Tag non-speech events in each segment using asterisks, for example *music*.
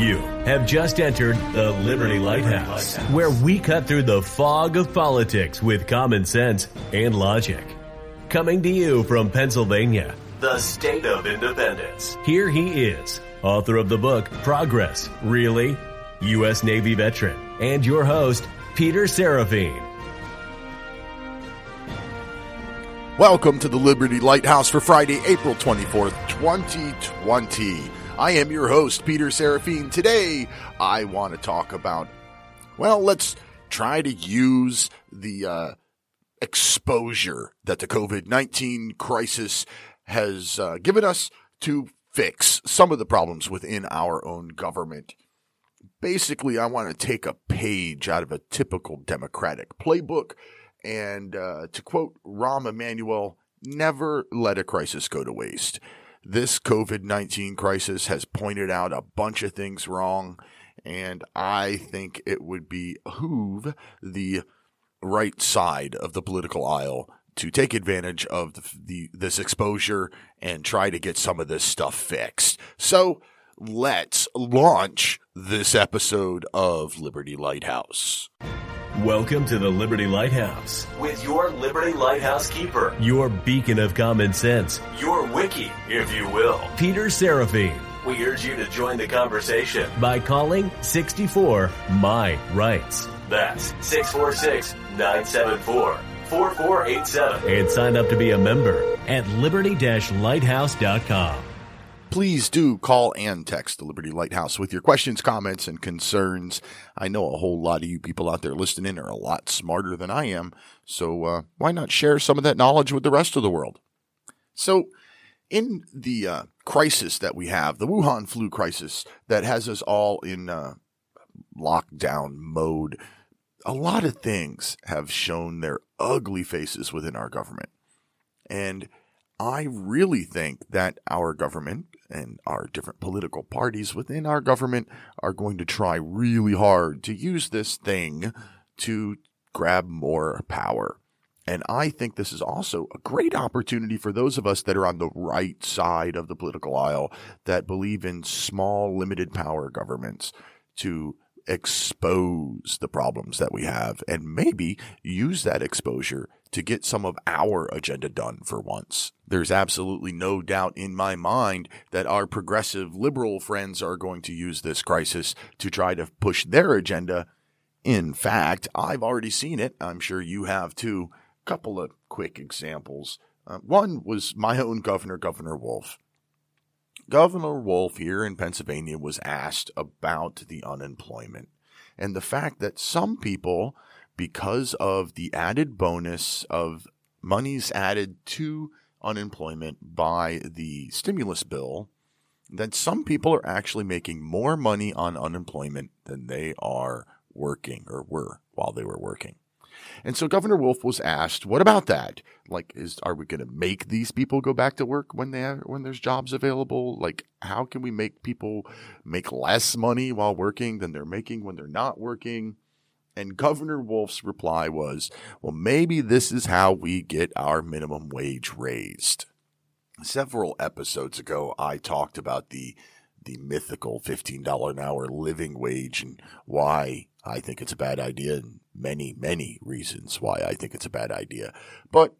You have just entered the Liberty Lighthouse, where we cut through the fog of politics with common sense and logic. Coming to you from Pennsylvania, the state of independence. Here he is, author of the book Progress, Really? U.S. Navy veteran, and your host, Peter Seraphine. Welcome to the Liberty Lighthouse for Friday, April 24th, 2020. I am your host, Peter Seraphine. Today, I want to talk about, well, let's try to use the uh, exposure that the COVID 19 crisis has uh, given us to fix some of the problems within our own government. Basically, I want to take a page out of a typical Democratic playbook and, uh, to quote Rahm Emanuel, never let a crisis go to waste. This COVID 19 crisis has pointed out a bunch of things wrong, and I think it would be behoove the right side of the political aisle to take advantage of the, the, this exposure and try to get some of this stuff fixed. So let's launch this episode of Liberty Lighthouse. Welcome to the Liberty Lighthouse with your Liberty Lighthouse keeper, your beacon of common sense, your wiki, if you will, Peter Seraphine. We urge you to join the conversation by calling 64 My Rights. That's 646 974 4487 and sign up to be a member at liberty lighthouse.com. Please do call and text the Liberty Lighthouse with your questions, comments, and concerns. I know a whole lot of you people out there listening are a lot smarter than I am, so uh, why not share some of that knowledge with the rest of the world? So, in the uh, crisis that we have, the Wuhan flu crisis that has us all in uh, lockdown mode, a lot of things have shown their ugly faces within our government. And I really think that our government and our different political parties within our government are going to try really hard to use this thing to grab more power. And I think this is also a great opportunity for those of us that are on the right side of the political aisle that believe in small, limited power governments to expose the problems that we have and maybe use that exposure to get some of our agenda done for once. There's absolutely no doubt in my mind that our progressive liberal friends are going to use this crisis to try to push their agenda. In fact, I've already seen it. I'm sure you have too. Couple of quick examples. Uh, one was my own governor, Governor Wolf. Governor Wolf here in Pennsylvania was asked about the unemployment and the fact that some people, because of the added bonus of monies added to unemployment by the stimulus bill, that some people are actually making more money on unemployment than they are working or were while they were working. And so Governor Wolf was asked, "What about that? Like, is are we going to make these people go back to work when they have, when there's jobs available? Like, how can we make people make less money while working than they're making when they're not working?" And Governor Wolf's reply was, "Well, maybe this is how we get our minimum wage raised." Several episodes ago, I talked about the the mythical $15 an hour living wage and why I think it's a bad idea and many, many reasons why I think it's a bad idea. But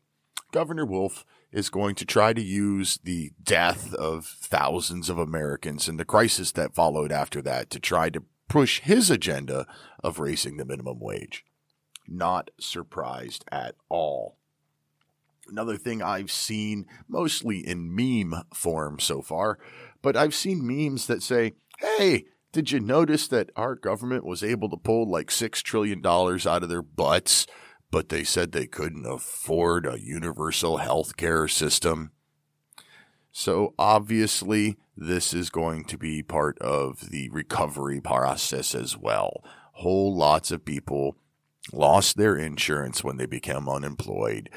Governor Wolf is going to try to use the death of thousands of Americans and the crisis that followed after that to try to push his agenda of raising the minimum wage. Not surprised at all. Another thing I've seen mostly in meme form so far, but I've seen memes that say, hey, did you notice that our government was able to pull like $6 trillion out of their butts, but they said they couldn't afford a universal health care system? So obviously, this is going to be part of the recovery process as well. Whole lots of people lost their insurance when they became unemployed.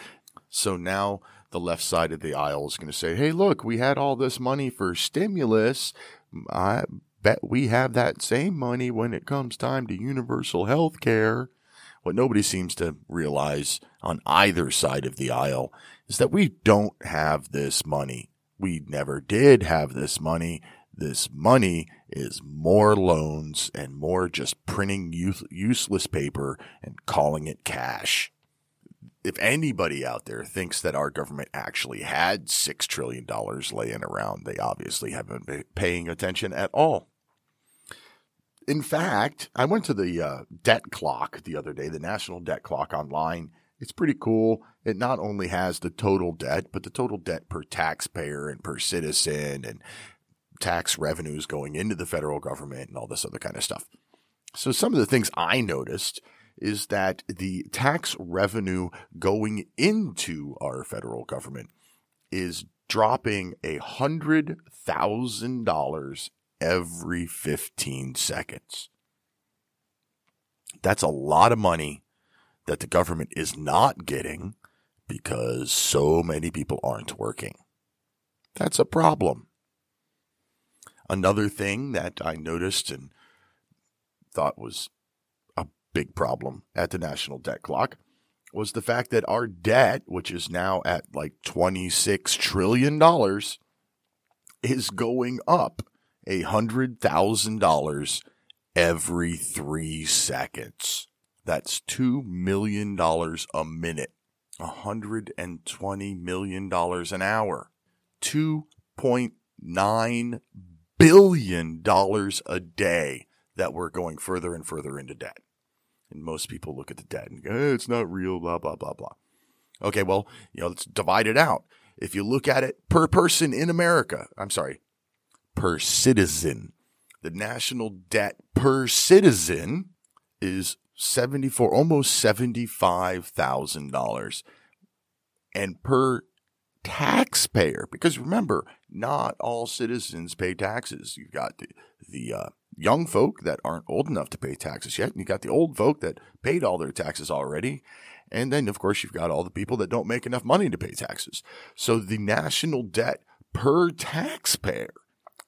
So now the left side of the aisle is going to say, hey, look, we had all this money for stimulus. I bet we have that same money when it comes time to universal health care. What nobody seems to realize on either side of the aisle is that we don't have this money. We never did have this money. This money is more loans and more just printing useless paper and calling it cash. If anybody out there thinks that our government actually had $6 trillion laying around, they obviously haven't been paying attention at all. In fact, I went to the uh, debt clock the other day, the national debt clock online. It's pretty cool. It not only has the total debt, but the total debt per taxpayer and per citizen and tax revenues going into the federal government and all this other kind of stuff. So some of the things I noticed is that the tax revenue going into our federal government is dropping a hundred thousand dollars every 15 seconds. That's a lot of money that the government is not getting because so many people aren't working. That's a problem. Another thing that I noticed and thought was a big problem at the national debt clock was the fact that our debt, which is now at like $26 trillion, is going up $100,000 every three seconds. That's $2 million a minute, $120 million an hour, $2.9 billion a day that we're going further and further into debt. And most people look at the debt and go, eh, it's not real, blah, blah, blah, blah. Okay, well, you know, let's divide it out. If you look at it per person in America, I'm sorry, per citizen. The national debt per citizen is 74 almost $75,000 and per taxpayer because remember not all citizens pay taxes. You've got the, the uh, young folk that aren't old enough to pay taxes yet and you've got the old folk that paid all their taxes already. And then of course you've got all the people that don't make enough money to pay taxes. So the national debt per taxpayer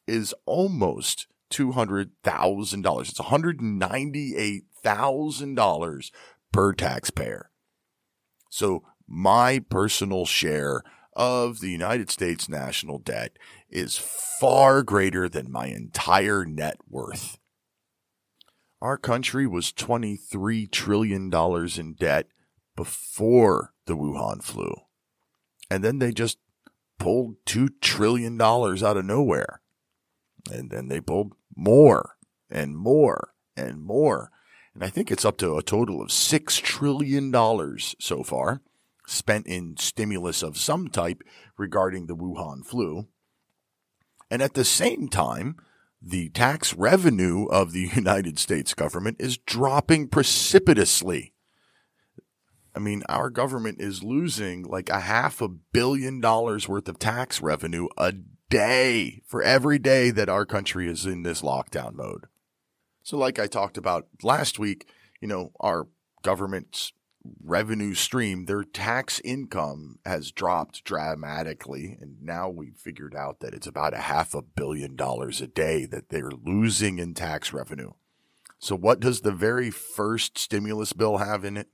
is almost $200,000. It's $198,000 per taxpayer. So my personal share of the United States national debt is far greater than my entire net worth. Our country was $23 trillion in debt before the Wuhan flu. And then they just pulled $2 trillion out of nowhere. And then they pulled more and more and more. And I think it's up to a total of $6 trillion so far spent in stimulus of some type regarding the Wuhan flu. And at the same time, the tax revenue of the *laughs* United States government is dropping precipitously. I mean, our government is losing like a half a billion dollars worth of tax revenue a day for every day that our country is in this lockdown mode. So, like I talked about last week, you know, our government's revenue stream, their tax income has dropped dramatically. And now we've figured out that it's about a half a billion dollars a day that they're losing in tax revenue. So, what does the very first stimulus bill have in it?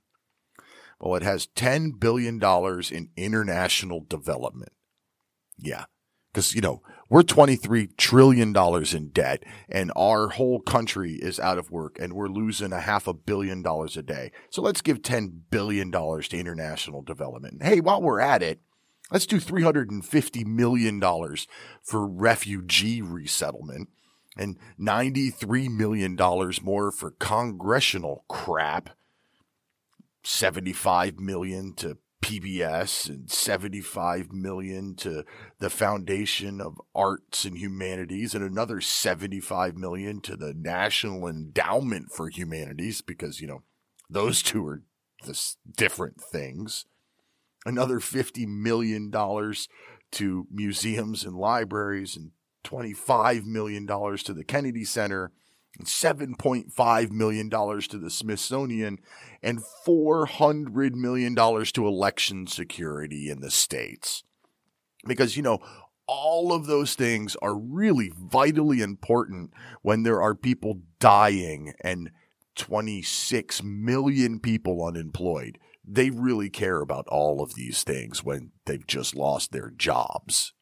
Well, it has $10 billion in international development. Yeah, because, you know, we're $23 trillion in debt and our whole country is out of work and we're losing a half a billion dollars a day. So let's give $10 billion to international development. hey, while we're at it, let's do $350 million for refugee resettlement and $93 million more for congressional crap. 75 million to PBS and 75 million to the Foundation of Arts and Humanities and another 75 million to the National Endowment for Humanities because, you know, those two are this different things. Another 50 million dollars to museums and libraries and 25 million dollars to the Kennedy Center $7.5 million to the Smithsonian, and $400 million to election security in the states. Because, you know, all of those things are really vitally important when there are people dying and 26 million people unemployed. They really care about all of these things when they've just lost their jobs.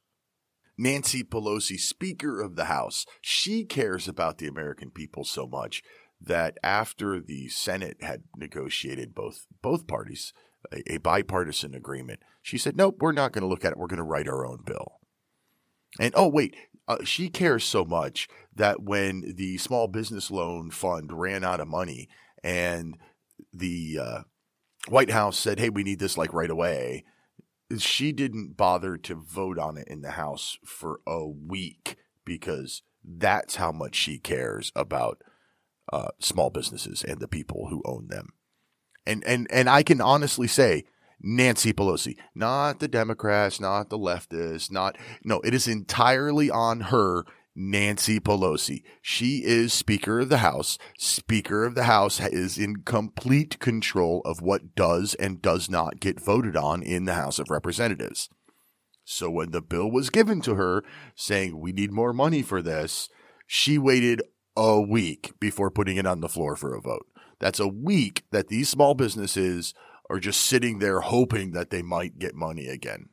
Nancy Pelosi, Speaker of the House, she cares about the American people so much that after the Senate had negotiated both both parties a, a bipartisan agreement, she said, "Nope, we're not going to look at it. We're going to write our own bill." And oh wait, uh, she cares so much that when the small business loan fund ran out of money and the uh, White House said, "Hey, we need this like right away," she didn't bother to vote on it in the House for a week because that's how much she cares about uh, small businesses and the people who own them. And and and I can honestly say Nancy Pelosi, not the Democrats, not the leftists, not no, it is entirely on her Nancy Pelosi. She is Speaker of the House. Speaker of the House is in complete control of what does and does not get voted on in the House of Representatives. So when the bill was given to her saying we need more money for this, she waited a week before putting it on the floor for a vote. That's a week that these small businesses are just sitting there hoping that they might get money again.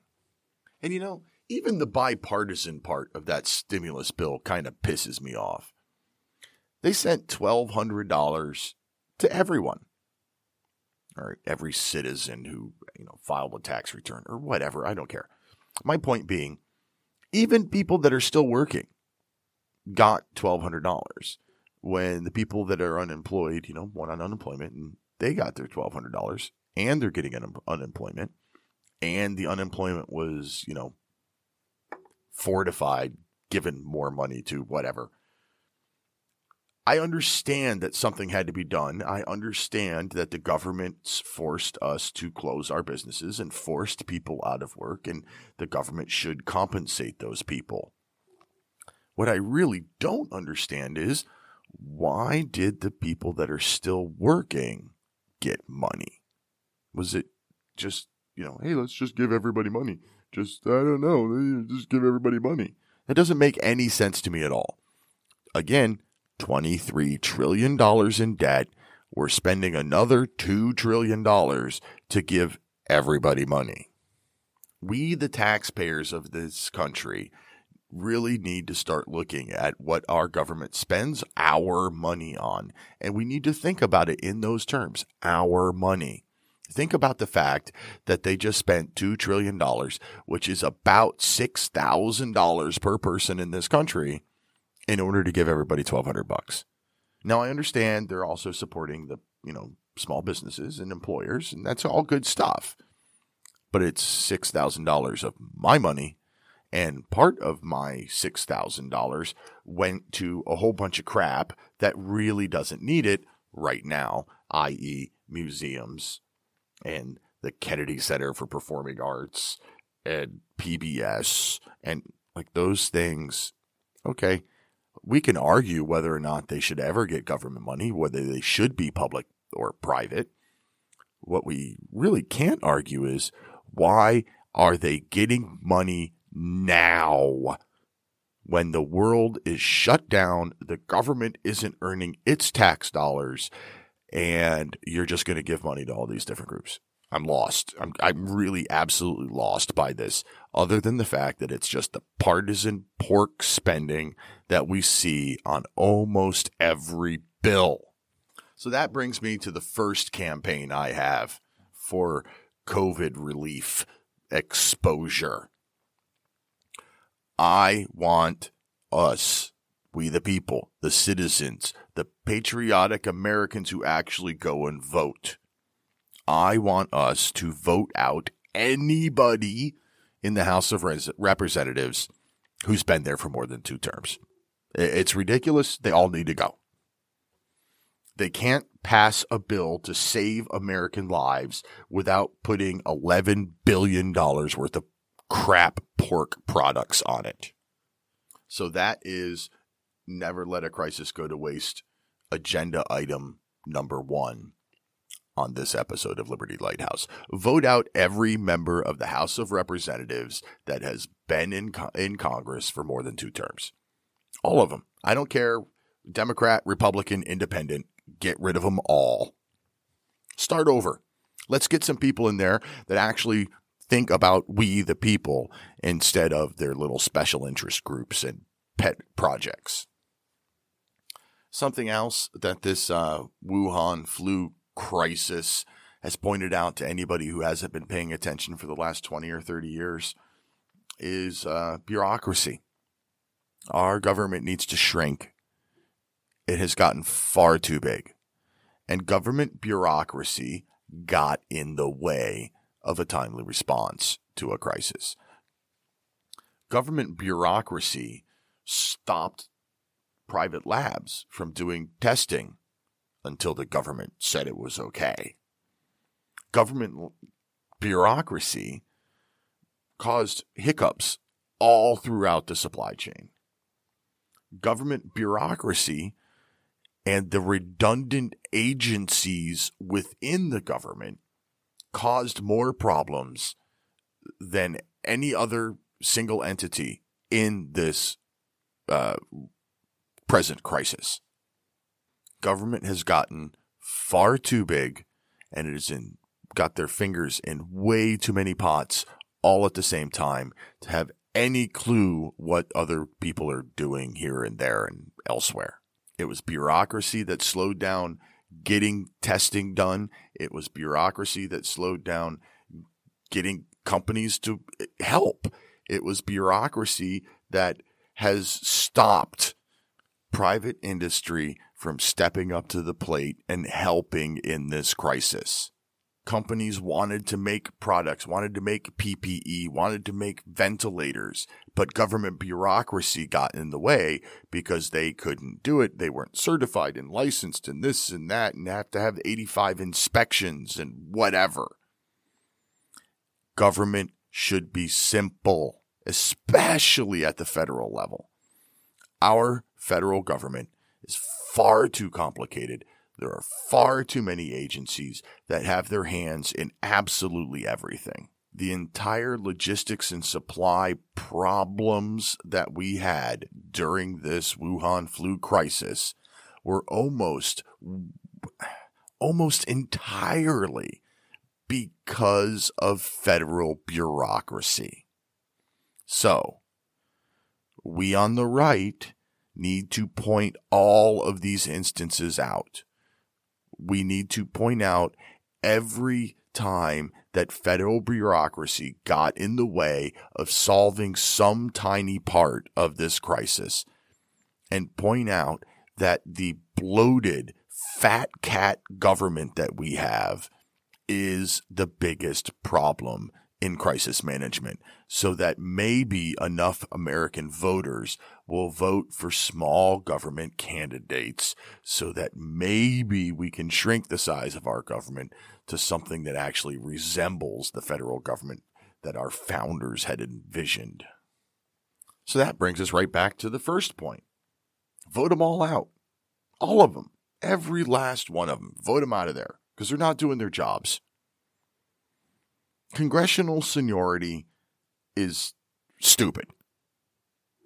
And you know, even the bipartisan part of that stimulus bill kind of pisses me off. They sent $1,200 to everyone, or every citizen who you know filed a tax return or whatever. I don't care. My point being, even people that are still working got $1,200 when the people that are unemployed, you know, went on unemployment and they got their $1,200 and they're getting un- unemployment and the unemployment was, you know, fortified, given more money to whatever. I understand that something had to be done. I understand that the government forced us to close our businesses and forced people out of work, and the government should compensate those people. What I really don't understand is why did the people that are still working get money? Was it just, you know, hey, let's just give everybody money? Just, I don't know, just give everybody money. That doesn't make any sense to me at all. Again, $23 trillion in debt. We're spending another $2 trillion to give everybody money. We, the taxpayers of this country, really need to start looking at what our government spends our money on. And we need to think about it in those terms our money. Think about the fact that they just spent $2 trillion, which is about $6,000 per person in this country, in order to give everybody 1200 bucks. Now, I understand they're also supporting the, you know, small businesses and employers, and that's all good stuff. But it's $6,000 of my money and part of my $6,000 went to a whole bunch of crap that really doesn't need it right now, i.e., museums and the Kennedy Center for Performing Arts and PBS and like those things. Okay, we can argue whether or not they should ever get government money, whether they should be public or private. What we really can't argue is why are they getting money now. When the world is shut down, the government isn't earning its tax dollars, and you're just going to give money to all these different groups. I'm lost. I'm, I'm really absolutely lost by this, other than the fact that it's just the partisan pork spending that we see on almost every bill. So that brings me to the first campaign I have for COVID relief exposure. I want us, we the people, the citizens, the patriotic Americans who actually go and vote. I want us to vote out anybody in the House of Representatives who's been there for more than two terms. It's ridiculous. They all need to go. They can't pass a bill to save American lives without putting $11 billion worth of crap pork products on it. So that is never let a crisis go to waste agenda item number one on this episode of Liberty Lighthouse. Vote out every member of the House of Representatives that has been in, in Congress for more than two terms. All of them. I don't care. Democrat, Republican, Independent. Get rid of them all. Start over. Let's get some people in there that actually think about we, the people, instead of their little special interest groups and pet projects. Something else that this uh, Wuhan flu crisis has pointed out to anybody who hasn't been paying attention for the last 20 or 30 years is uh, bureaucracy. Our government needs to shrink. It has gotten far too big. And government bureaucracy got in the way of a timely response to a crisis. Government bureaucracy stopped private labs from doing testing until the government said it was okay. Government bureaucracy caused hiccups all throughout the supply chain. Government bureaucracy and the redundant agencies within the government caused more problems than any other single entity in this uh, present crisis. Government has gotten far too big and it has in, got their fingers in way too many pots all at the same time to have any clue what other people are doing here and there and elsewhere. It was bureaucracy that slowed down getting testing done. It was bureaucracy that slowed down getting companies to eh, help. It was bureaucracy that has stopped private industry from stepping up to the plate and helping in this crisis companies wanted to make products, wanted to make PPE, wanted to make ventilators, but government bureaucracy got in the way because they couldn't do it. They weren't certified and licensed and this and that and have to have 85 inspections and whatever. Government should be simple, especially at the federal level. Our federal government is far too complicated there are far too many agencies that have their hands in absolutely everything. The entire logistics and supply problems that we had during this Wuhan flu crisis were almost, almost entirely because of federal bureaucracy. So, we on the right need to point all of these instances out. We need to point out every time that federal bureaucracy got in the way of solving some tiny part of this crisis and point out that the bloated fat cat government that we have is the biggest problem in crisis management so that maybe enough American voters will vote for small government candidates so that maybe we can shrink the size of our government to something that actually resembles the federal government that our founders had envisioned. So that brings us right back to the first point. Vote them all out. All of them. Every last one of them. Vote them out of there because they're not doing their jobs congressional seniority is stupid.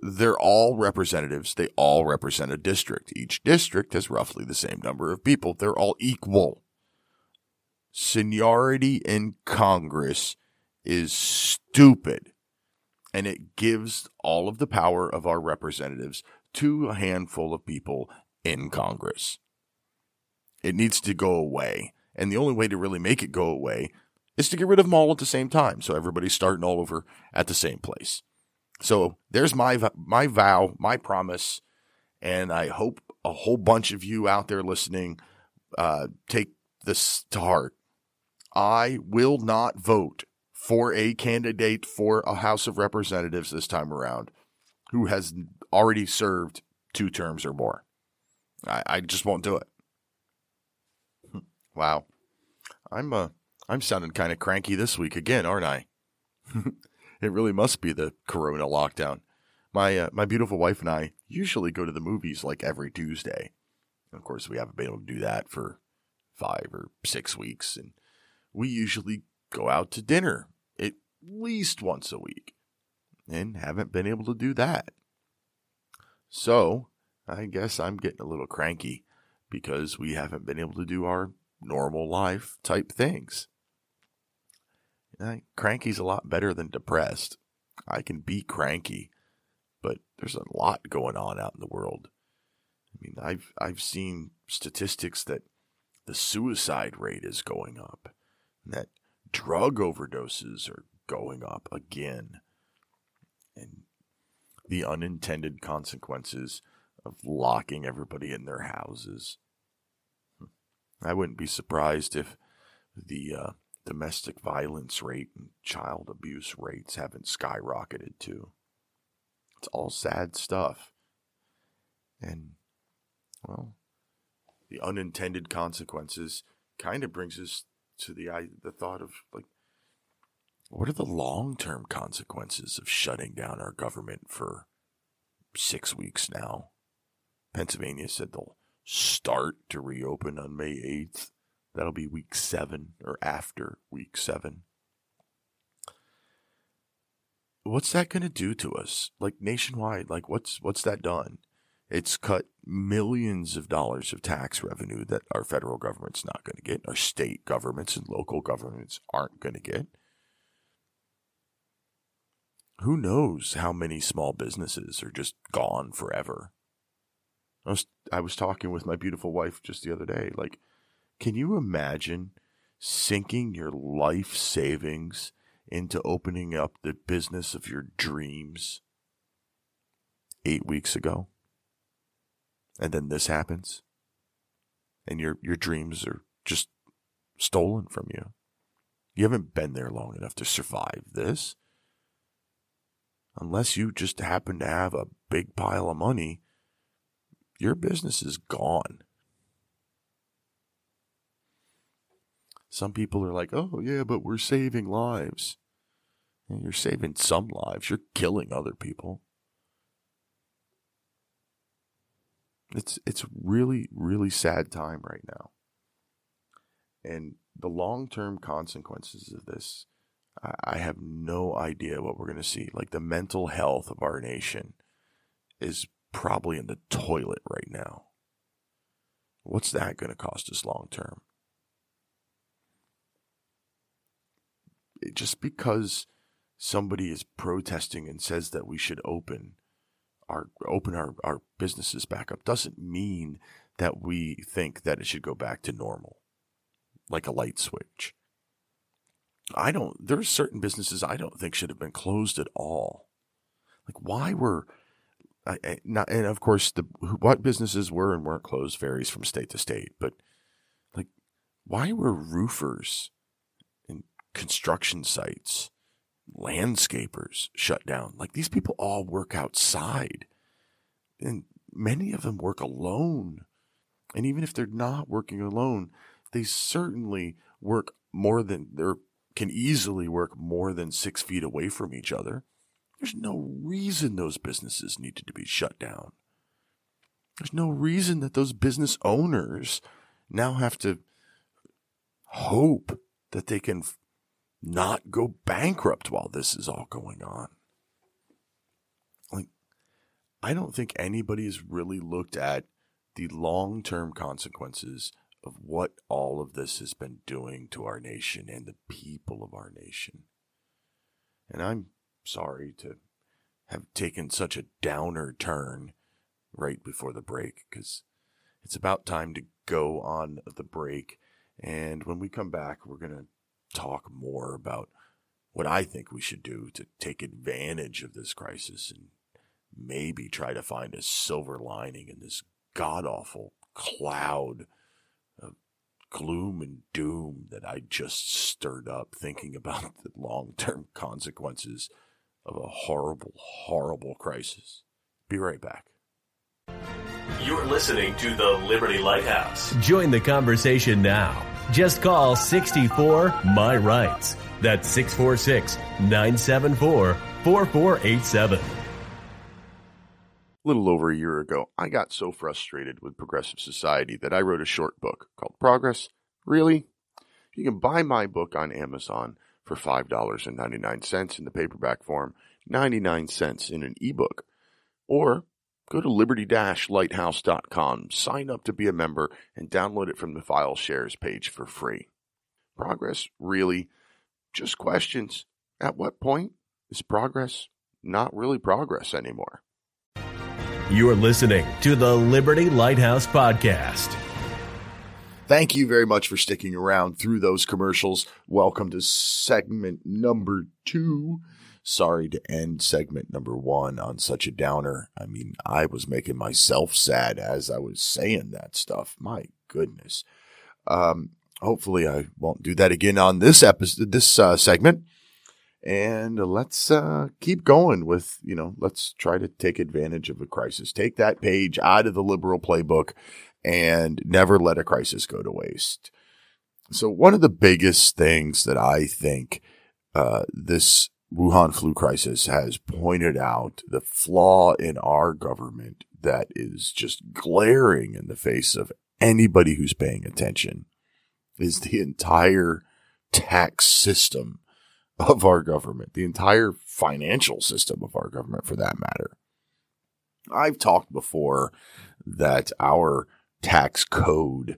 They're all representatives. They all represent a district. Each district has roughly the same number of people. They're all equal. Seniority in Congress is stupid. And it gives all of the power of our representatives to a handful of people in Congress. It needs to go away. And the only way to really make it go away is to get rid of them all at the same time. So everybody's starting all over at the same place. So there's my my vow, my promise, and I hope a whole bunch of you out there listening uh, take this to heart. I will not vote for a candidate for a House of Representatives this time around who has already served two terms or more. I, I just won't do it. Wow, I'm a I'm sounding kind of cranky this week again, aren't I? *laughs* it really must be the corona lockdown. My uh, my beautiful wife and I usually go to the movies like every Tuesday. And Of course, we haven't been able to do that for five or six weeks, and we usually go out to dinner at least once a week, and haven't been able to do that. So, I guess I'm getting a little cranky because we haven't been able to do our normal life type things cranky's a lot better than depressed. I can be cranky, but there's a lot going on out in the world. I mean, I've I've seen statistics that the suicide rate is going up, and that drug overdoses are going up again, and the unintended consequences of locking everybody in their houses. Hmm. I wouldn't be surprised if the uh, domestic violence rate and child abuse rates haven't skyrocketed too. It's all sad stuff. And, well, the unintended consequences kind of brings us to the the thought of like what are the long-term consequences of shutting down our government for 6 weeks now Pennsylvania said they'll start to reopen on May 8th that'll be week 7 or after week 7 what's that going to do to us like nationwide like what's what's that done it's cut millions of dollars of tax revenue that our federal government's not going to get, our state governments and local governments aren't going to get. Who knows how many small businesses are just gone forever? I was, I was talking with my beautiful wife just the other day. Like, can you imagine sinking your life savings into opening up the business of your dreams eight weeks ago? and then this happens and your your dreams are just stolen from you. You haven't been there long enough to survive this. Unless you just happen to have a big pile of money, your business is gone. Some people are like, oh, yeah, but we're saving lives. And you're saving some lives, you're killing other people. It's it's really really sad time right now. And the long-term consequences of this I, I have no idea what we're going to see. Like the mental health of our nation is probably in the toilet right now. What's that going to cost us long term? Just because somebody is protesting and says that we should open our open our, our businesses back up doesn't mean that we think that it should go back to normal, like a light switch. I don't. There are certain businesses I don't think should have been closed at all. Like why were I, I, not, and of course the what businesses were and weren't closed varies from state to state. But like, why were roofers construction sites landscapers shut down. Like these people all work outside. And many of them work alone. And even if they're not working alone, they certainly work more than they can easily work more than six feet away from each other. There's no reason those businesses needed to be shut down. There's no reason that those business owners now have to hope that they can not go bankrupt while this is all going on. Like, I don't think anybody has really looked at the long term consequences of what all of this has been doing to our nation and the people of our nation. And I'm sorry to have taken such a downer turn right before the break because it's about time to go on the break. And when we come back, we're going to talk more about what I think we should do to take advantage of this crisis and maybe try to find a silver lining in this god awful cloud of gloom and doom that I just stirred up thinking about *laughs* the long term consequences of a horrible, horrible crisis. Be right back. You're listening to the Liberty Lighthouse. Join the conversation now just call 64 My Rights. That's 646 974 4487. A little over a year ago, I got so frustrated with progressive society that I wrote a short book called Progress. Really? You can buy my book on Amazon for $5.99 in the paperback form, 99 cents in an ebook. Or Go to liberty-lighthouse.com, sign up to be a member, and download it from the file shares page for free. Progress really just questions. At what point is progress not really progress anymore? You're listening to the Liberty Lighthouse Podcast. Thank you very much for sticking around through those commercials. Welcome to segment number two. Sorry to end segment number one on such a downer. I mean, I was making myself sad as I was saying that stuff. My goodness. Um, hopefully, I won't do that again on this episode, this uh, segment. And let's uh, keep going with, you know, let's try to take advantage of a crisis. Take that page out of the liberal playbook and never let a crisis go to waste. So, one of the biggest things that I think uh, this Wuhan flu crisis has pointed out the flaw in our government that is just glaring in the face of anybody who's paying attention is the entire tax system of our government, the entire financial system of our government for that matter. I've talked before that our tax code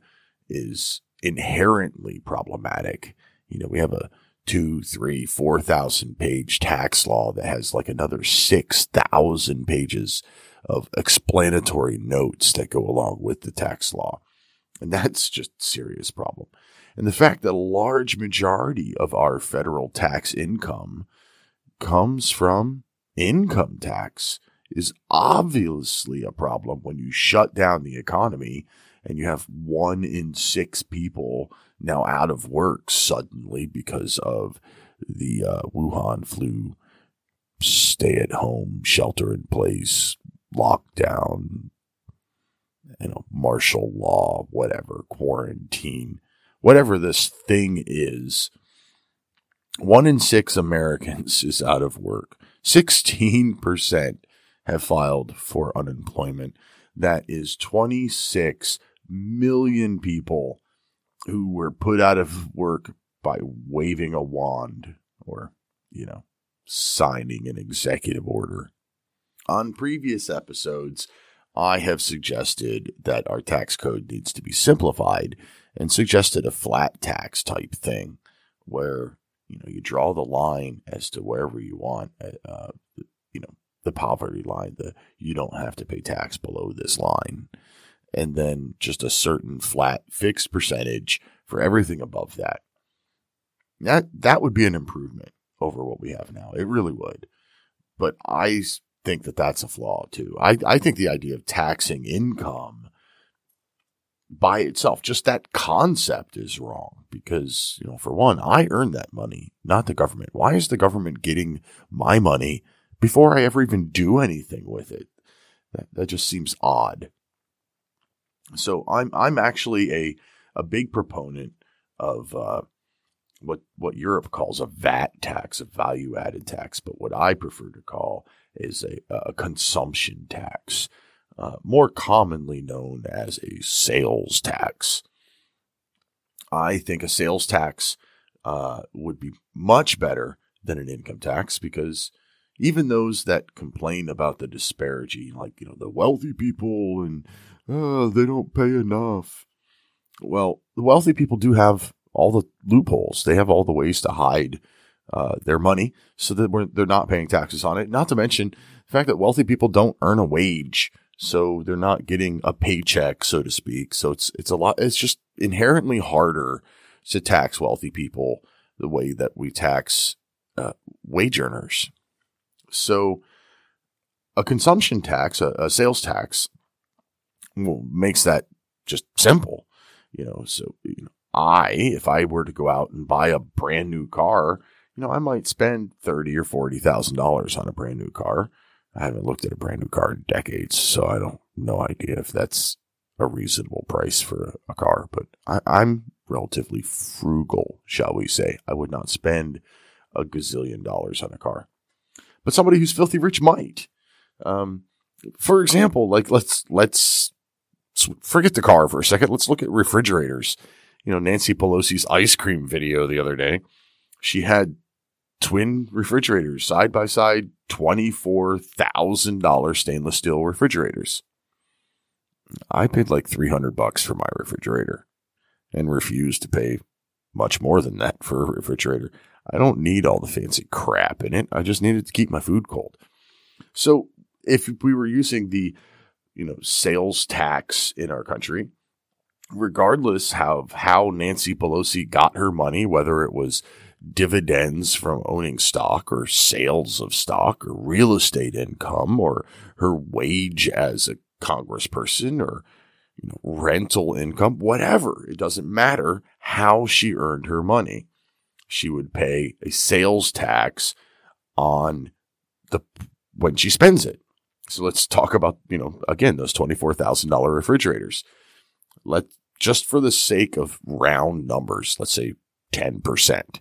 is inherently problematic. You know, we have a two, three, four thousand page tax law that has like another six thousand pages of explanatory notes that go along with the tax law. And that's just a serious problem. And the fact that a large majority of our federal tax income comes from income tax is obviously a problem when you shut down the economy and you have one in six people now out of work suddenly because of the uh, Wuhan flu stay at home, shelter in place, lockdown, you know, martial law, whatever, quarantine, whatever this thing is. One in six Americans *laughs* is out of work. 16% have filed for unemployment. That is 26 million people who were put out of work by waving a wand or, you know, signing an executive order. On previous episodes, I have suggested that our tax code needs to be simplified and suggested a flat tax type thing where, you know, you draw the line as to wherever you want, uh, uh you know, the poverty line, the you don't have to pay tax below this line and then just a certain flat fixed percentage for everything above that. That that would be an improvement over what we have now. It really would. But I think that that's a flaw too. I, I think the idea of taxing income by itself, just that concept is wrong because, you know, for one, I earn that money, not the government. Why is the government getting my money before I ever even do anything with it? That, that just seems odd. So I'm I'm actually a a big proponent of uh, what what Europe calls a VAT tax, a value added tax, but what I prefer to call is a, a consumption tax, uh, more commonly known as a sales tax. I think a sales tax uh, would be much better than an income tax because even those that complain about the disparity, like you know the wealthy people and oh, they don't pay enough. Well, the wealthy people do have all the loopholes. They have all the ways to hide uh, their money so that they're not paying taxes on it. Not to mention the fact that wealthy people don't earn a wage, so they're not getting a paycheck, so to speak. So it's it's a lot. It's just inherently harder to tax wealthy people the way that we tax uh, wage earners. So a consumption tax, a, a sales tax, well, makes that just simple. You know, so you know, I, if I were to go out and buy a brand new car, you know, I might spend thirty or forty thousand dollars on a brand new car. I haven't looked at a brand new car in decades, so I don't no idea if that's a reasonable price for a car. But I, I'm relatively frugal, shall we say. I would not spend a gazillion dollars on a car, but somebody who's filthy rich might. Um, for example, like let's let's forget the car for a second. Let's look at refrigerators. You know, Nancy Pelosi's ice cream video the other day, she had twin refrigerators side by side, $24,000 stainless steel refrigerators. I paid like 300 bucks for my refrigerator and refused to pay much more than that for a refrigerator. I don't need all the fancy crap in it. I just need it to keep my food cold. So if we were using the, you know, sales tax in our country, regardless of how Nancy Pelosi got her money, whether it was dividends from owning stock or sales of stock or real estate income or her wage as a congressperson or you know, rental income, whatever. It doesn't matter how she earned her money. She would pay a sales tax on the when she spends it. So let's talk about, you know, again, those $24,000 refrigerators. Let just for the sake of round numbers, let's say 10%.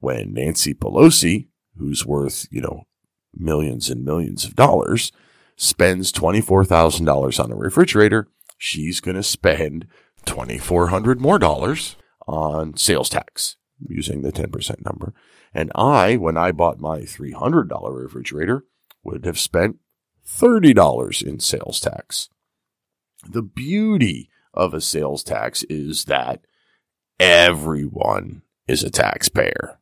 When Nancy Pelosi, who's worth, you know, millions and millions of dollars, spends $24,000 on a refrigerator, she's going to spend 2400 more dollars on sales tax using the 10% number. And I, when I bought my $300 refrigerator, would have spent $30 in sales tax. The beauty of a sales tax is that everyone is a taxpayer.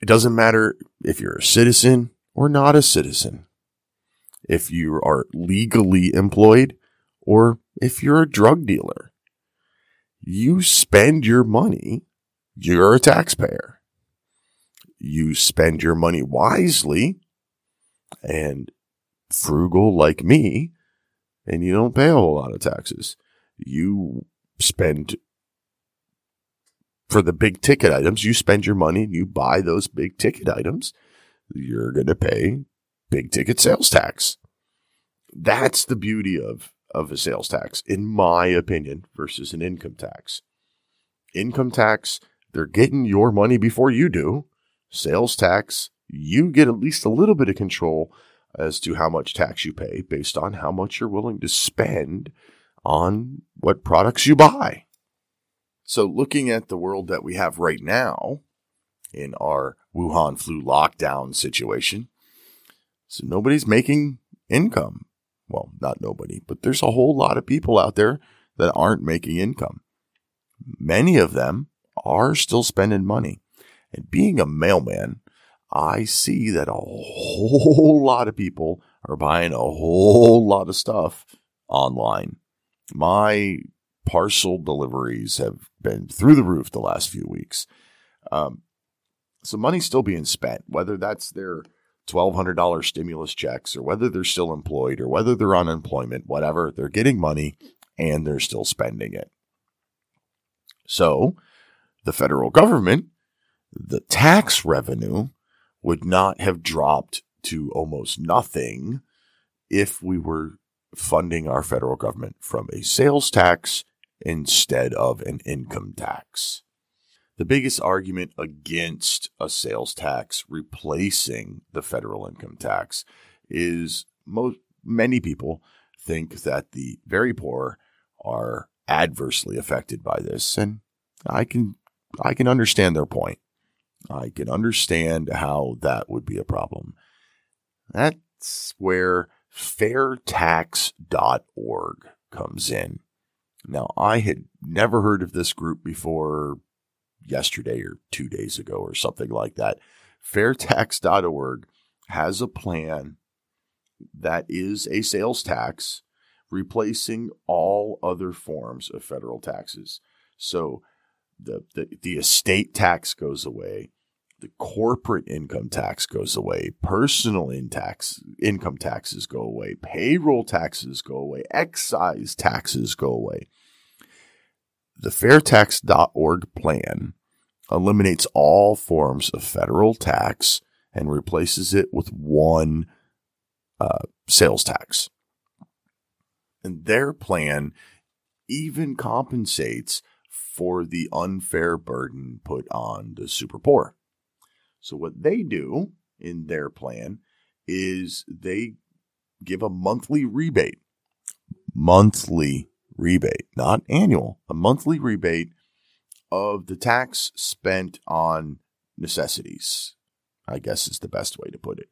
It doesn't matter if you're a citizen or not a citizen, if you are legally employed or if you're a drug dealer. You spend your money, you're a taxpayer. You spend your money wisely and frugal like me, and you don't pay a whole lot of taxes. You spend for the big ticket items, you spend your money and you buy those big ticket items, you're going to pay big ticket sales tax. That's the beauty of, of a sales tax, in my opinion, versus an income tax. Income tax, they're getting your money before you do. Sales tax, you get at least a little bit of control as to how much tax you pay based on how much you're willing to spend on what products you buy. So, looking at the world that we have right now in our Wuhan flu lockdown situation, so nobody's making income. Well, not nobody, but there's a whole lot of people out there that aren't making income. Many of them are still spending money. And being a mailman, I see that a whole *laughs* lot of people are buying a whole lot of stuff online. My parcel deliveries have been through the roof the last few weeks. Um, so money's still being spent, whether that's their $1,200 stimulus checks or whether they're still employed or whether they're on unemployment, whatever, they're getting money and they're still spending it. So the federal government, the tax revenue would not have dropped to almost nothing if we were funding our federal government from a sales tax instead of an income tax. The biggest argument against a sales tax replacing the federal income tax is most many people think that the very poor are adversely affected by this and I can I can understand their point. I can understand how that would be a problem. That's where fairtax.org comes in. Now, I had never heard of this group before yesterday or two days ago or something like that. Fairtax.org has a plan that is a sales tax replacing all other forms of federal taxes. So the, the, the estate tax goes away, the corporate income tax goes away, personal in tax, income taxes go away, payroll taxes go away, excise taxes go away. The fairtax.org plan eliminates all forms of federal tax and replaces it with one uh, sales tax. And their plan even compensates for the unfair burden put on the super poor. So, what they do in their plan is they give a monthly rebate, monthly rebate, not annual, a monthly rebate of the tax spent on necessities, I guess is the best way to put it.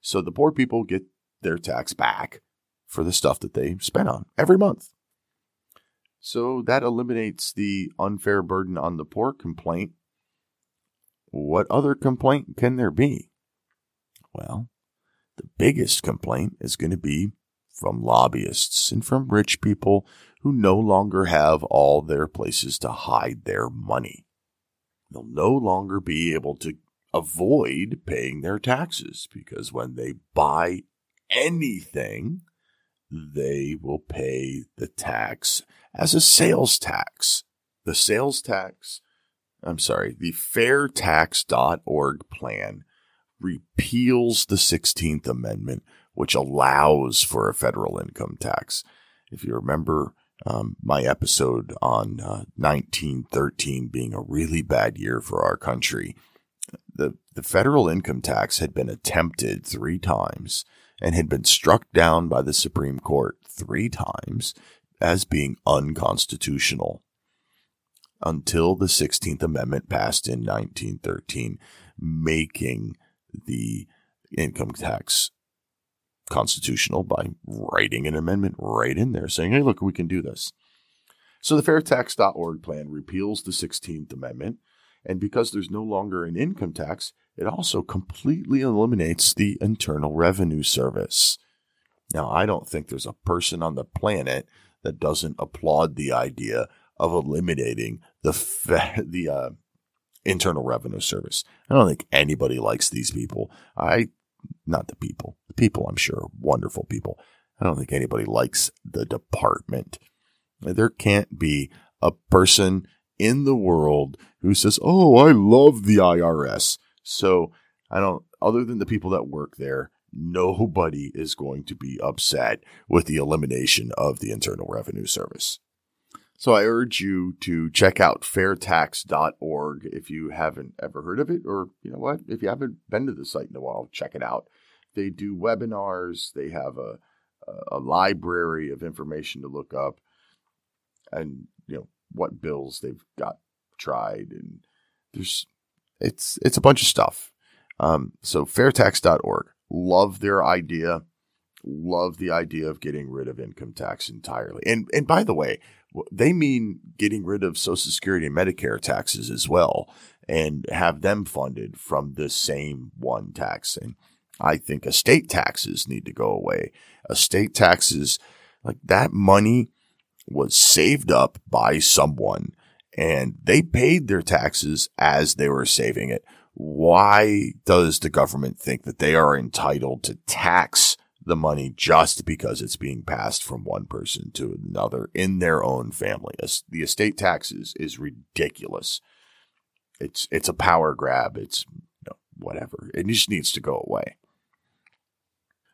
So the poor people get their tax back for the stuff that they spent on every month. So that eliminates the unfair burden on the poor complaint. What other complaint can there be? Well, the biggest complaint is going to be from lobbyists and from rich people who no longer have all their places to hide their money. They'll no longer be able to avoid paying their taxes because when they buy anything, they will pay the tax as a sales tax. The sales tax, I'm sorry, the fairtax.org plan repeals the 16th Amendment, which allows for a federal income tax. If you remember um, my episode on uh, 1913 being a really bad year for our country, the, the federal income tax had been attempted three times and had been struck down by the Supreme Court three times as being unconstitutional until the 16th Amendment passed in 1913, making the income tax constitutional by writing an amendment right in there saying, hey, look, we can do this. So the fairtax.org plan repeals the 16th Amendment. And because there's no longer an income tax, it also completely eliminates the Internal Revenue Service. Now, I don't think there's a person on the planet that doesn't applaud the idea of eliminating the fe- *laughs* the uh, Internal Revenue Service. I don't think anybody likes these people. I not the people. The people, I'm sure, wonderful people. I don't think anybody likes the department. There can't be a person in the world who says, "Oh, I love the IRS." So I don't. Other than the people that work there, nobody is going to be upset with the elimination of the Internal Revenue Service. So I urge you to check out fairtax.org if you haven't ever heard of it, or you know what, if you haven't been to the site in a while, check it out. They do webinars, they have a, a library of information to look up, and you know what bills they've got tried, and there's it's it's a bunch of stuff. Um, so fairtax.org, love their idea, love the idea of getting rid of income tax entirely. And and by the way, they mean getting rid of Social Security and Medicare taxes as well and have them funded from the same one tax. And I think estate taxes need to go away. Estate taxes, like that money was saved up by someone and they paid their taxes as they were saving it. Why does the government think that they are entitled to tax the money just because it's being passed from one person to another in their own family. The estate taxes is ridiculous. It's it's a power grab. It's you know, whatever. It just needs to go away.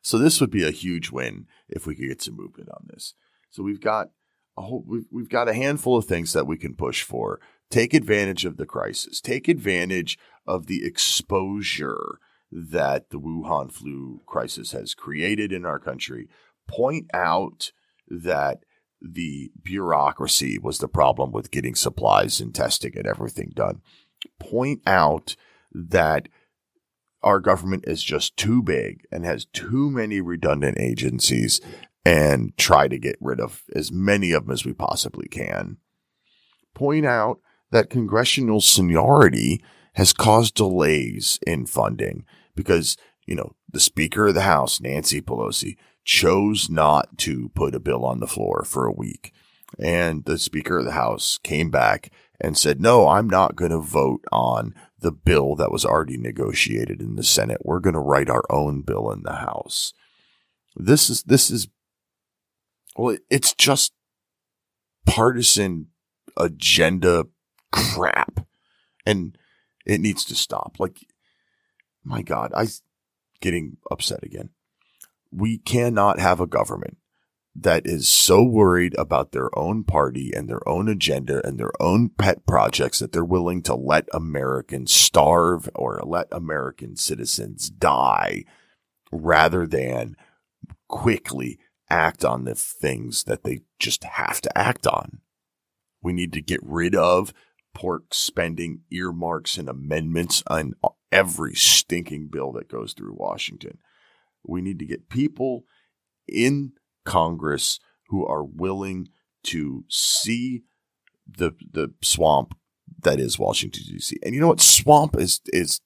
So this would be a huge win if we could get some movement on this. So we've got a whole, we've, we've got a handful of things that we can push for. Take advantage of the crisis. Take advantage of the exposure that the Wuhan flu crisis has created in our country, point out that the bureaucracy was the problem with getting supplies and testing and everything done. Point out that our government is just too big and has too many redundant agencies and try to get rid of as many of them as we possibly can. Point out that congressional seniority has caused delays in funding because, you know, the Speaker of the House, Nancy Pelosi, chose not to put a bill on the floor for a week. And the Speaker of the House came back and said, no, I'm not going to vote on the bill that was already negotiated in the Senate. We're going to write our own bill in the House. This is, this is, well, it's just partisan agenda crap. And it needs to stop. Like, my God, I getting upset again. We cannot have a government that is so worried about their own party and their own agenda and their own pet projects that they're willing to let Americans starve or let American citizens die rather than quickly act on the things that they just have to act on. We need to get rid of pork spending earmarks and amendments on every stinking bill that goes through Washington. We need to get people in Congress who are willing to see the the swamp that is Washington D.C. And you know what? Swamp is is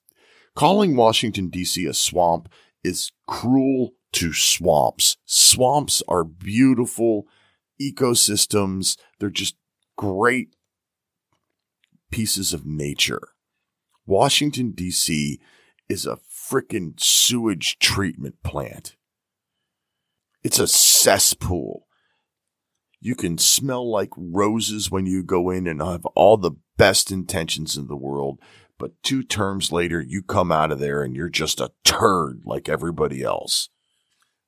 calling Washington D.C. a swamp is cruel to swamps. Swamps are beautiful ecosystems. They're just great pieces of nature. Washington D.C. is a freaking sewage treatment plant. It's a cesspool. You can smell like roses when you go in and have all the best intentions in the world. But two terms later, you come out of there and you're just a turd like everybody else.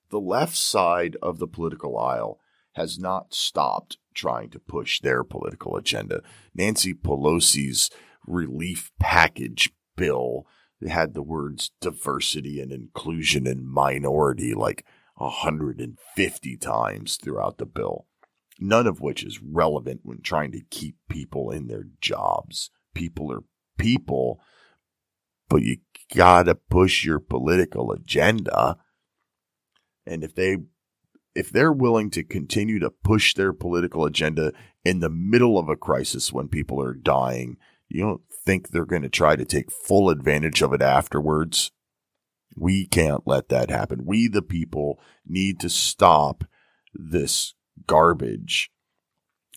The left side of the political aisle has not stopped trying to push their political agenda. Nancy Pelosi's relief package bill had the words diversity and inclusion and minority like 150 times throughout the bill, none of which is relevant when trying to keep people in their jobs. People are people, but you gotta push your political agenda. And if they if they're willing to continue to push their political agenda in the middle of a crisis when people are dying, you don't think they're going to try to take full advantage of it afterwards? We can't let that happen. We, the people, need to stop this garbage.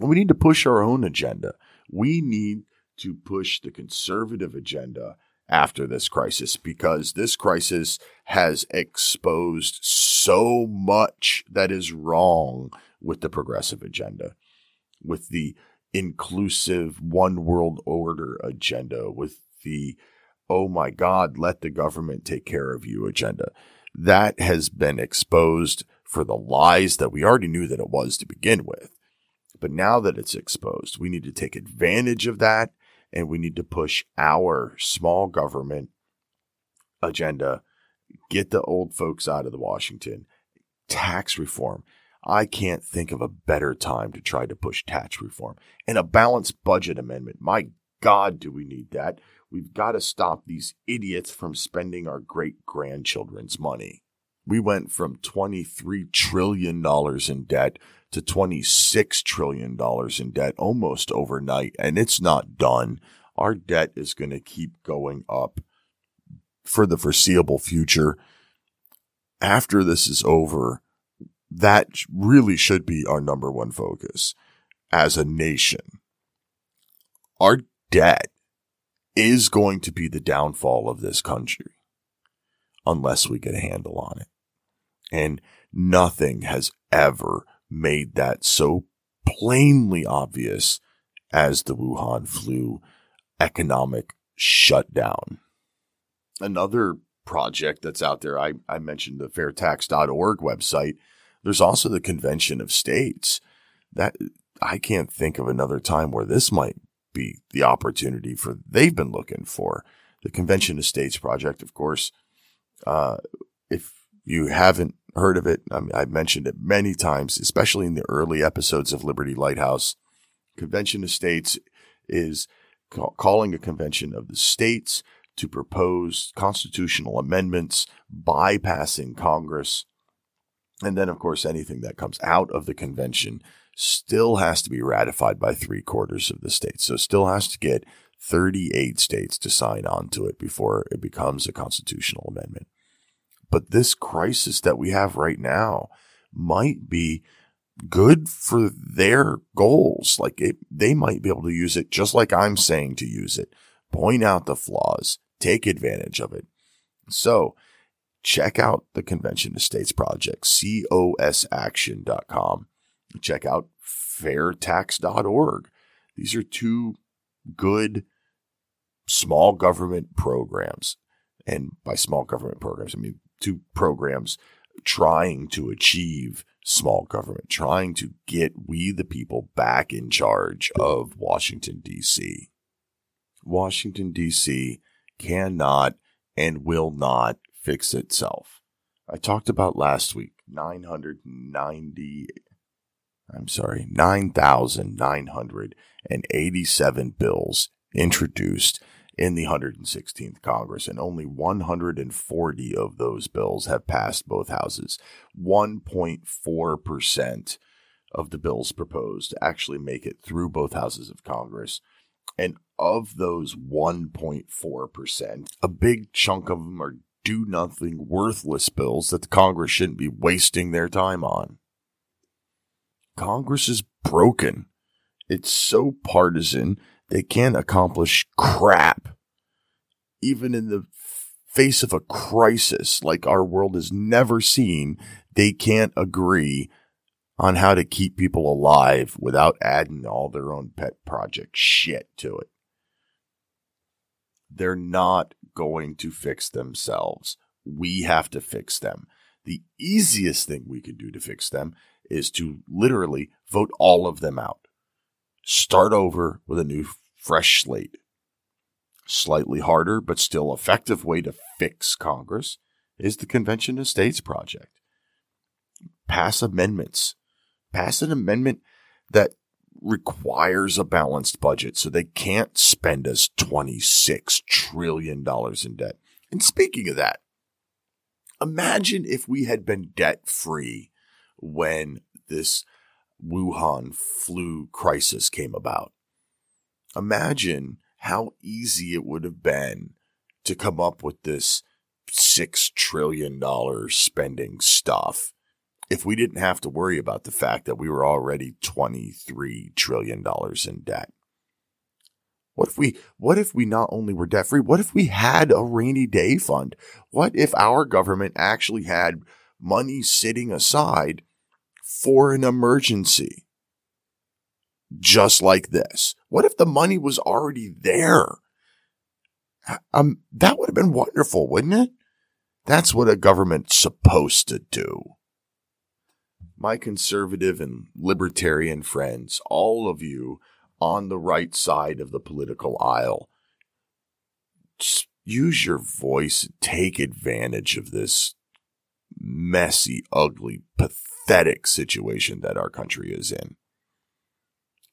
And we need to push our own agenda. We need to push the conservative agenda after this crisis because this crisis has exposed so much that is wrong with the progressive agenda, with the inclusive one world order agenda, with the oh my God, let the government take care of you agenda. That has been exposed for the lies that we already knew that it was to begin with. But now that it's exposed, we need to take advantage of that and we need to push our small government agenda, get the old folks out of the Washington, tax reform. I can't think of a better time to try to push tax reform and a balanced budget amendment. My God, do we need that? We've got to stop these idiots from spending our great grandchildren's money. We went from $23 trillion in debt to $26 trillion in debt almost overnight, and it's not done. Our debt is going to keep going up for the foreseeable future. After this is over, that really should be our number one focus as a nation. Our debt is going to be the downfall of this country unless we get a handle on it. And nothing has ever made that so plainly obvious as the Wuhan flu economic shutdown. Another project that's out there, I, I mentioned the fairtax.org website. There's also the Convention of States. That I can't think of another time where this might be the opportunity for they've been looking for. The Convention of States project, of course. Uh, if you haven't heard of it, I mean, I've mentioned it many times, especially in the early episodes of Liberty Lighthouse. Convention of States is ca- calling a convention of the states to propose constitutional amendments, bypassing Congress. And then, of course, anything that comes out of the convention still has to be ratified by three quarters of the states. So still has to get 38 states to sign on to it before it becomes a constitutional amendment. But this crisis that we have right now might be good for their goals. Like it, they might be able to use it just like I'm saying to use it. Point out the flaws, take advantage of it. So check out the Convention of States Project, cosaction.com check out fairtax.org. These are two good small government programs. And by small government programs, I mean two programs trying to achieve small government, trying to get we the people back in charge of Washington, D.C. Washington, D.C. cannot and will not fix itself. I talked about last week 990 I'm sorry, 9,987 bills introduced in the 116th Congress, and only 140 of those bills have passed both houses. 1.4% of the bills proposed actually make it through both houses of Congress. And of those 1.4%, a big chunk of them are do nothing, worthless bills that the Congress shouldn't be wasting their time on. Congress is broken. It's so partisan, they can't accomplish crap. Even in the face of a crisis like our world has never seen, they can't agree on how to keep people alive without adding all their own pet project shit to it. They're not going to fix themselves. We have to fix them. The easiest thing we can do to fix them is to literally vote all of them out. Start over with a new fresh slate. Slightly harder, but still effective way to fix Congress is the Convention of States project. Pass amendments. Pass an amendment that requires a balanced budget so they can't spend us $26 trillion in debt. And speaking of that, imagine if we had been debt free when this Wuhan flu crisis came about. Imagine how easy it would have been to come up with this $6 trillion spending stuff if we didn't have to worry about the fact that we were already $23 trillion in debt. What if we, what if we not only were debt free, what if we had a rainy day fund? What if our government actually had money sitting aside for an emergency? Just like this. What if the money was already there? Um, that would have been wonderful, wouldn't it? That's what a government's supposed to do my conservative and libertarian friends, all of you on the right side of the political aisle, use your voice, take advantage of this messy, ugly, pathetic situation that our country is in.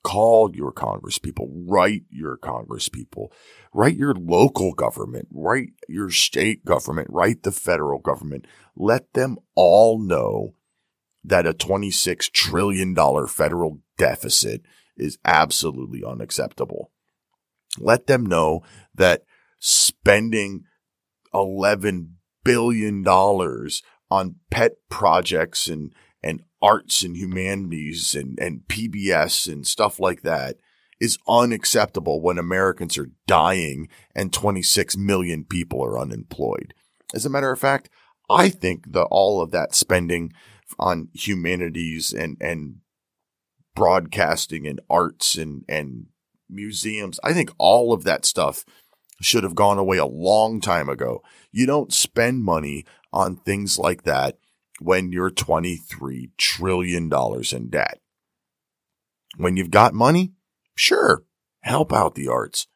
Call your congresspeople, write your congresspeople, write your local government, write your state government, write the federal government. Let them all know that a $26 trillion federal deficit is absolutely unacceptable. Let them know that spending $11 billion on pet projects and arts and humanities and, and PBS and stuff like that is unacceptable when Americans are dying and 26 million people are unemployed. As a matter of fact, I think that all of that spending on humanities and and broadcasting and arts and and museums. I think all of that stuff should have gone away a long time ago. You don't spend money on things like that when you're 23 trillion dollars in debt. When you've got money, sure, help out the arts.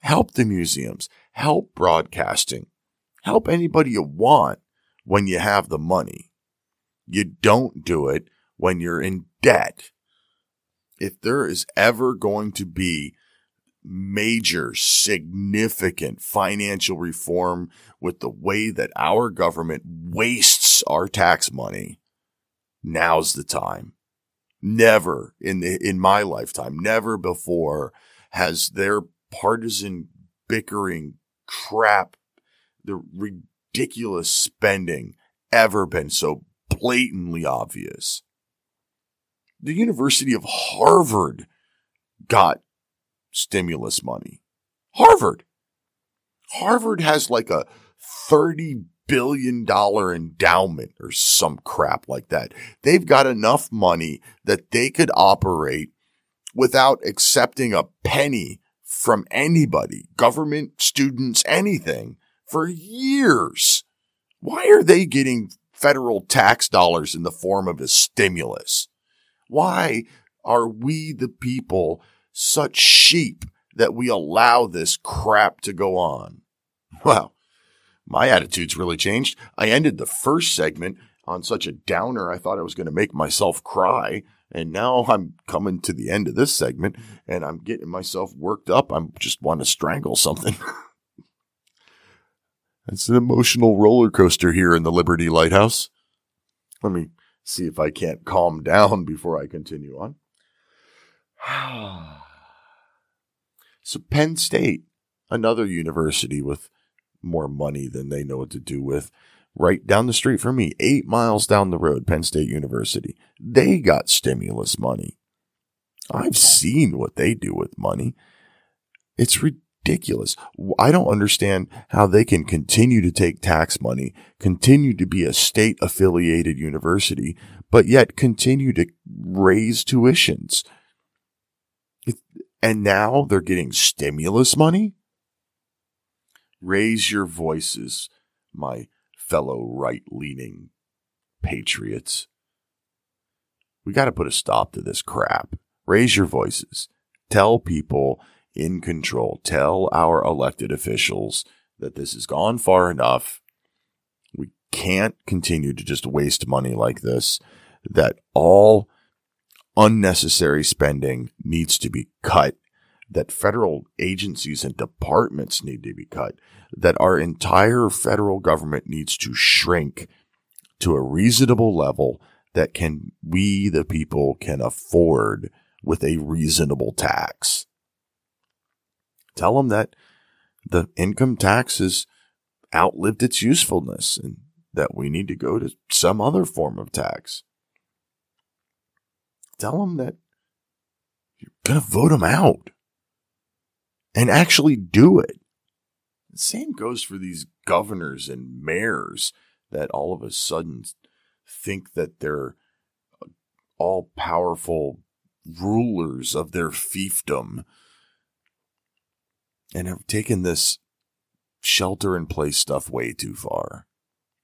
Help the museums, help broadcasting, help anybody you want when you have the money. You don't do it when you're in debt. If there is ever going to be major, significant financial reform with the way that our government wastes our tax money, now's the time. Never in the, in my lifetime, never before has their partisan bickering crap, the ridiculous spending ever been so blatantly obvious. The University of Harvard got stimulus money. Harvard. Harvard has like a $30 billion dollar endowment or some crap like that. They've got enough money that they could operate without accepting a penny from anybody, government, students, anything for years. Why are they getting federal tax dollars in the form of a stimulus? Why are we the people such sheep that we allow this crap to go on? *laughs* Well, my attitude's really changed. I ended the first segment on such a downer. I thought I was going to make myself cry. And now I'm coming to the end of this segment and I'm getting myself worked up. I'm just want to strangle something. *laughs* It's an emotional roller coaster here in the Liberty Lighthouse. Let me See if I can't calm *laughs* down before I continue on. *sighs* so, Penn State, another university with more money than they know what to do with, right down the street from me, eight miles down the road, Penn State University. They got stimulus money. I've seen what they do with money. It's ridiculous. I don't understand how they can continue to take tax money, continue to be a state affiliated university, but yet continue to raise tuitions. and now they're getting stimulus money? Raise your voices, my fellow right leaning patriots. We got to put a stop to this crap. Raise your voices. Tell people in control, tell our elected officials that this has gone far enough. We can't continue to just waste money like this, that all unnecessary spending needs to be cut, that federal agencies and departments need to be cut, that our entire federal government needs to shrink to a reasonable level that can we the people can afford with a reasonable tax. Tell them that the income tax has outlived its usefulness and that we need to go to some other form of tax. Tell them that you're going to vote them out and actually do it. The same goes for these governors and mayors that all of a sudden think that they're all powerful rulers of their fiefdom and have taken this shelter in place stuff way too far.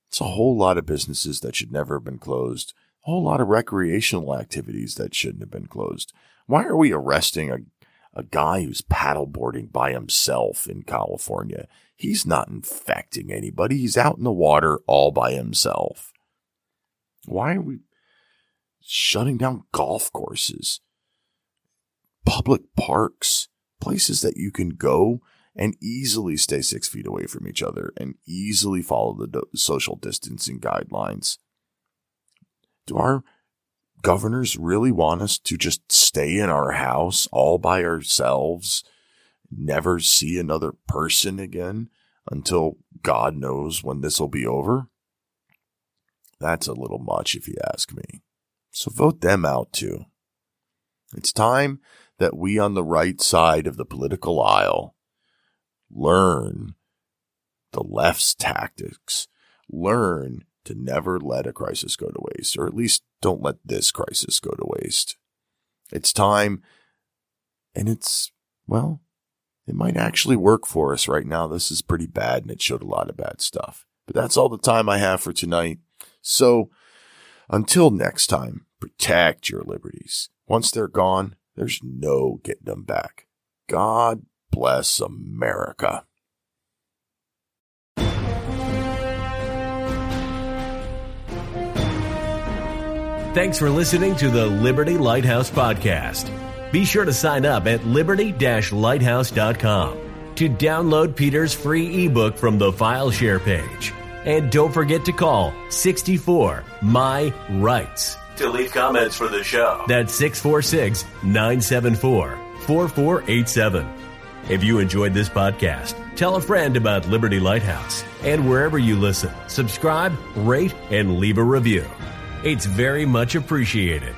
It's a whole lot of businesses that should never have been closed, a whole lot of recreational activities that shouldn't have been closed. Why are we arresting a, a guy who's paddleboarding by himself in California? He's not infecting anybody. He's out in the water all by himself. Why are we shutting down golf courses, public parks? places that you can go and easily stay six feet away from each other and easily follow the social distancing guidelines. Do our governors really want us to just stay in our house all by ourselves, never see another person again until God knows when this will be over? That's a little much if you ask me. So vote them out too. It's time that we on the right side of the political aisle learn the left's tactics, learn to never let a crisis go to waste, or at least don't let this crisis go to waste. It's time, and it's, well, it might actually work for us right now. This is pretty bad, and it showed a lot of bad stuff. But that's all the time I have for tonight. So until next time, protect your liberties. Once they're gone, there's no getting them back. God bless America. Thanks for listening to the Liberty Lighthouse Podcast. Be sure to sign up at liberty lighthouse.com to download Peter's free ebook from the file share page. And don't forget to call 64 My Rights to leave comments for the show. That's 646 974 4487. If you enjoyed this podcast, tell a friend about Liberty Lighthouse. And wherever you listen, subscribe, rate, and leave a review. It's very much appreciated.